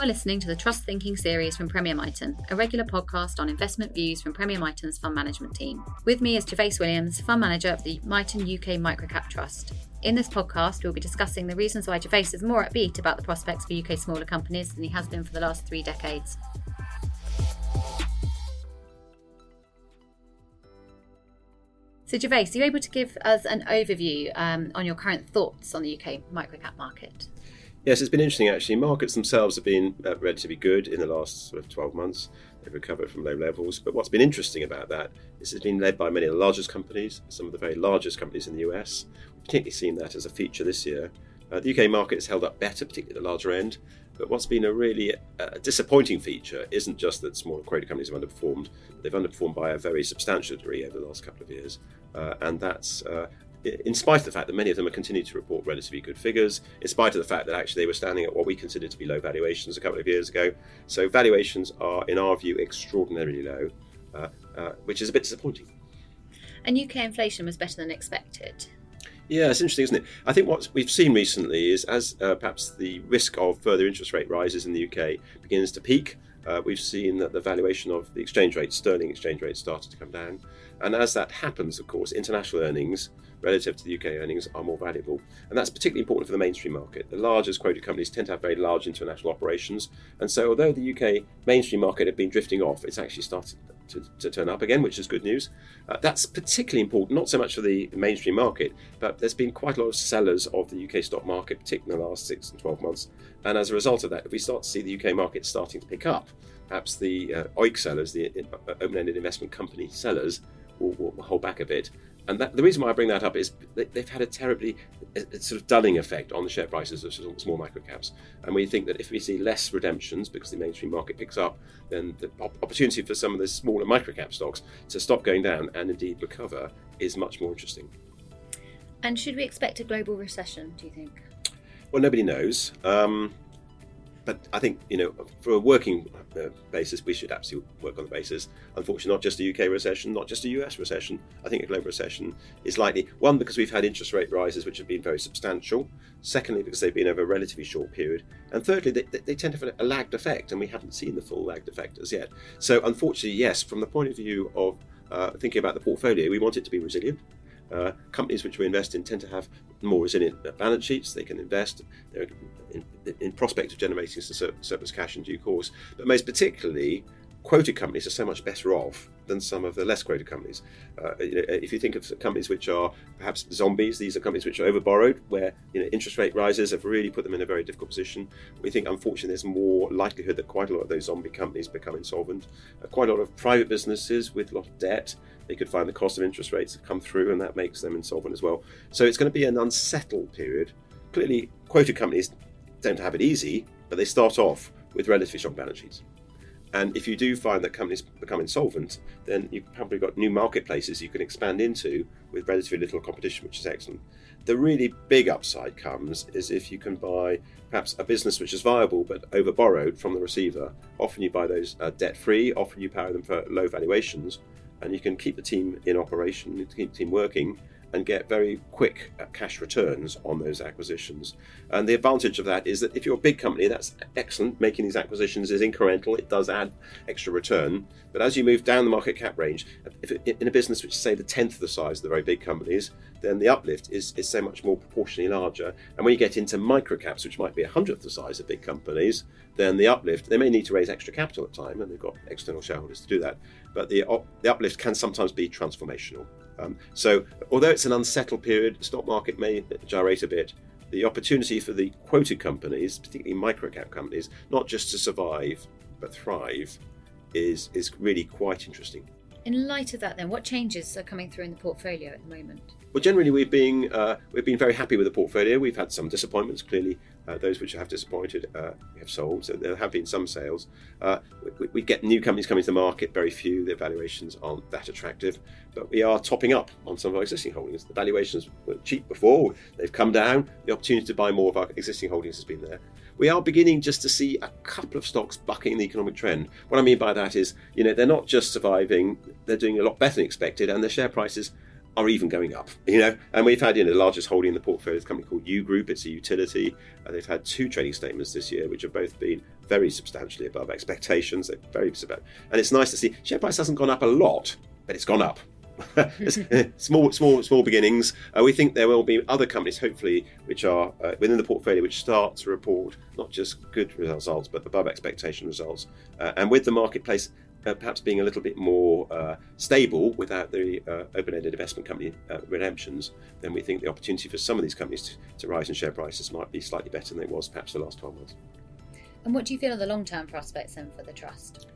You're listening to the Trust Thinking series from Premier Miton, a regular podcast on investment views from Premier Miton's fund management team. With me is Gervais Williams, fund manager of the Miton UK Microcap Trust. In this podcast, we'll be discussing the reasons why Gervais is more upbeat about the prospects for UK smaller companies than he has been for the last three decades. So, Gervais, are you able to give us an overview um, on your current thoughts on the UK microcap market? Yes, it's been interesting actually. Markets themselves have been uh, relatively good in the last sort of 12 months. They've recovered from low levels. But what's been interesting about that is it's been led by many of the largest companies, some of the very largest companies in the US. We've particularly seen that as a feature this year. Uh, the UK market has held up better, particularly at the larger end. But what's been a really uh, disappointing feature isn't just that smaller quoted companies have underperformed, they've underperformed by a very substantial degree over the last couple of years. Uh, and that's uh, in spite of the fact that many of them are continuing to report relatively good figures, in spite of the fact that actually they were standing at what we considered to be low valuations a couple of years ago. So valuations are, in our view, extraordinarily low, uh, uh, which is a bit disappointing. And UK inflation was better than expected. Yeah, it's interesting, isn't it? I think what we've seen recently is as uh, perhaps the risk of further interest rate rises in the UK begins to peak, uh, we've seen that the valuation of the exchange rate, sterling exchange rate, started to come down. And as that happens, of course, international earnings relative to the UK earnings are more valuable. And that's particularly important for the mainstream market. The largest quoted companies tend to have very large international operations. And so, although the UK mainstream market had been drifting off, it's actually started to, to turn up again, which is good news. Uh, that's particularly important, not so much for the mainstream market, but there's been quite a lot of sellers of the UK stock market, particularly in the last six and 12 months. And as a result of that, if we start to see the UK market starting to pick up, perhaps the uh, OEIC sellers, the uh, open ended investment company sellers, will, will hold back a bit. And that, the reason why I bring that up is they've had a terribly a, sort of dulling effect on the share prices of small microcaps. And we think that if we see less redemptions because the mainstream market picks up, then the opportunity for some of the smaller microcap stocks to stop going down and indeed recover is much more interesting. And should we expect a global recession, do you think? Well, nobody knows. Um, but I think you know, for a working uh, basis, we should absolutely work on the basis. Unfortunately, not just a UK recession, not just a US recession. I think a global recession is likely. One, because we've had interest rate rises which have been very substantial. Secondly, because they've been over a relatively short period. And thirdly, they, they tend to have a lagged effect, and we haven't seen the full lagged effect as yet. So, unfortunately, yes, from the point of view of uh, thinking about the portfolio, we want it to be resilient. Uh, companies which we invest in tend to have more resilient balance sheets. They can invest in, in prospect of generating surplus cash in due course. But most particularly, quoted companies are so much better off than some of the less quoted companies. Uh, you know, if you think of companies which are perhaps zombies, these are companies which are overborrowed, where you know, interest rate rises have really put them in a very difficult position. We think, unfortunately, there's more likelihood that quite a lot of those zombie companies become insolvent. Uh, quite a lot of private businesses with a lot of debt they could find the cost of interest rates have come through, and that makes them insolvent as well. So it's going to be an unsettled period. Clearly, quoted companies don't have it easy, but they start off with relatively strong balance sheets. And if you do find that companies become insolvent, then you've probably got new marketplaces you can expand into with relatively little competition, which is excellent. The really big upside comes is if you can buy perhaps a business which is viable but overborrowed from the receiver. Often you buy those uh, debt free, often you power them for low valuations, and you can keep the team in operation, keep the team working, and get very quick cash returns on those acquisitions. And the advantage of that is that if you're a big company, that's excellent. Making these acquisitions is incremental, it does add extra return. But as you move down the market cap range, in a business which is, say, the tenth of the size of the very big companies, then the uplift is, is so much more proportionally larger. And when you get into micro caps, which might be a hundredth the size of big companies, then the uplift, they may need to raise extra capital at time, and they've got external shareholders to do that. But the, the uplift can sometimes be transformational. Um, so, although it's an unsettled period, the stock market may gyrate a bit. The opportunity for the quoted companies, particularly microcap companies, not just to survive but thrive, is is really quite interesting. In light of that, then, what changes are coming through in the portfolio at the moment? Well, generally, we've been uh, we've been very happy with the portfolio. We've had some disappointments. Clearly, Uh, those which have disappointed, uh, have sold. So there have been some sales. Uh, we, we, get new companies coming to the market, very few. Their valuations aren't that attractive, but we are topping up on some of our existing holdings. The valuations were cheap before, they've come down. The opportunity to buy more of our existing holdings has been there. We are beginning just to see a couple of stocks bucking the economic trend. What I mean by that is, you know, they're not just surviving, they're doing a lot better than expected, and their share prices are even going up. You know, and we've had you know the largest holding in the portfolio is a company called Yu Group. It's a utility. Uh, they've had two trading statements this year, which have both been very substantially above expectations. They're very above, and it's nice to see share price hasn't gone up a lot, but it's gone up. small, small, small beginnings. Uh, we think there will be other companies, hopefully, which are uh, within the portfolio, which start to report not just good results, but above expectation results. Uh, and with the marketplace perhaps being a little bit more uh, stable without the uh, open-ended investment company uh, redemptions, then we think the opportunity for some of these companies to, to, rise in share prices might be slightly better than it was perhaps the last 12 months. And what do you feel are the long-term prospects then for the trust?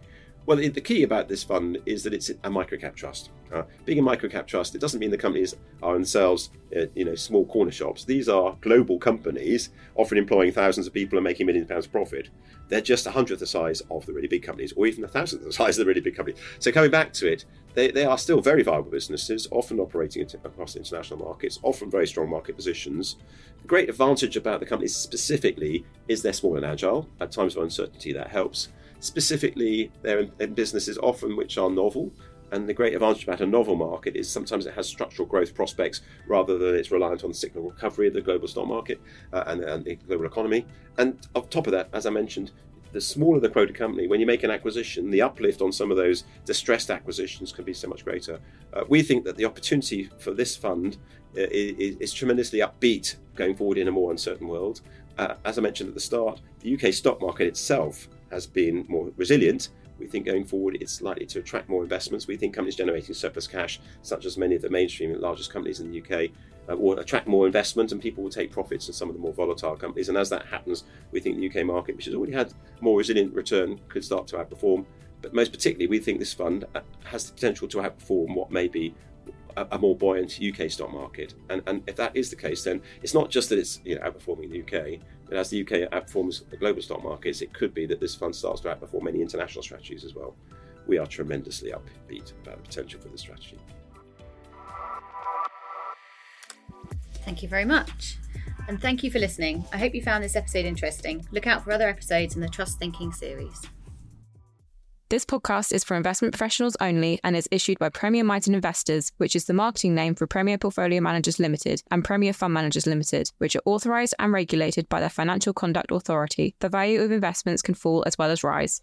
Well, the key about this fund is that it's a microcap trust. Uh, being a microcap trust, it doesn't mean the companies are themselves, uh, you know, small corner shops. These are global companies, often employing thousands of people and making millions of pounds profit. They're just a hundredth the size of the really big companies, or even a thousandth the size of the really big companies. So coming back to it, they, they are still very viable businesses, often operating across international markets, often very strong market positions. The great advantage about the companies specifically is they're small and agile. At times of uncertainty, that helps. Specifically, they're in businesses often which are novel. And the great advantage about a novel market is sometimes it has structural growth prospects rather than it's reliant on the cyclical recovery of the global stock market uh, and, and, the global economy. And on top of that, as I mentioned, the smaller the quoted company, when you make an acquisition, the uplift on some of those distressed acquisitions can be so much greater. Uh, we think that the opportunity for this fund uh, is, is, tremendously upbeat going forward in a more uncertain world. Uh, as I mentioned at the start, the UK stock market itself has been more resilient. We think going forward it's likely to attract more investments. We think companies generating surplus cash, such as many of the mainstream largest companies in the UK, uh, will attract more investment and people will take profits in some of the more volatile companies. And as that happens, we think the UK market, which has already had more resilient return, could start to outperform. But most particularly, we think this fund uh, has the potential to outperform what may be a, more buoyant UK stock market. And, and if that is the case, then it's not just that it's you know, outperforming the UK, but as the UK outperforms the global stock markets, it could be that this fund starts to outperform many international strategies as well. We are tremendously upbeat about the potential for this strategy. Thank you very much. And thank you for listening. I hope you found this episode interesting. Look out for other episodes in the Trust Thinking series. This podcast is for investment professionals only and is issued by Premier Miton Investors, which is the marketing name for Premier Portfolio Managers Limited and Premier Fund Managers Limited, which are authorised and regulated by the Financial Conduct Authority. The value of investments can fall as well as rise.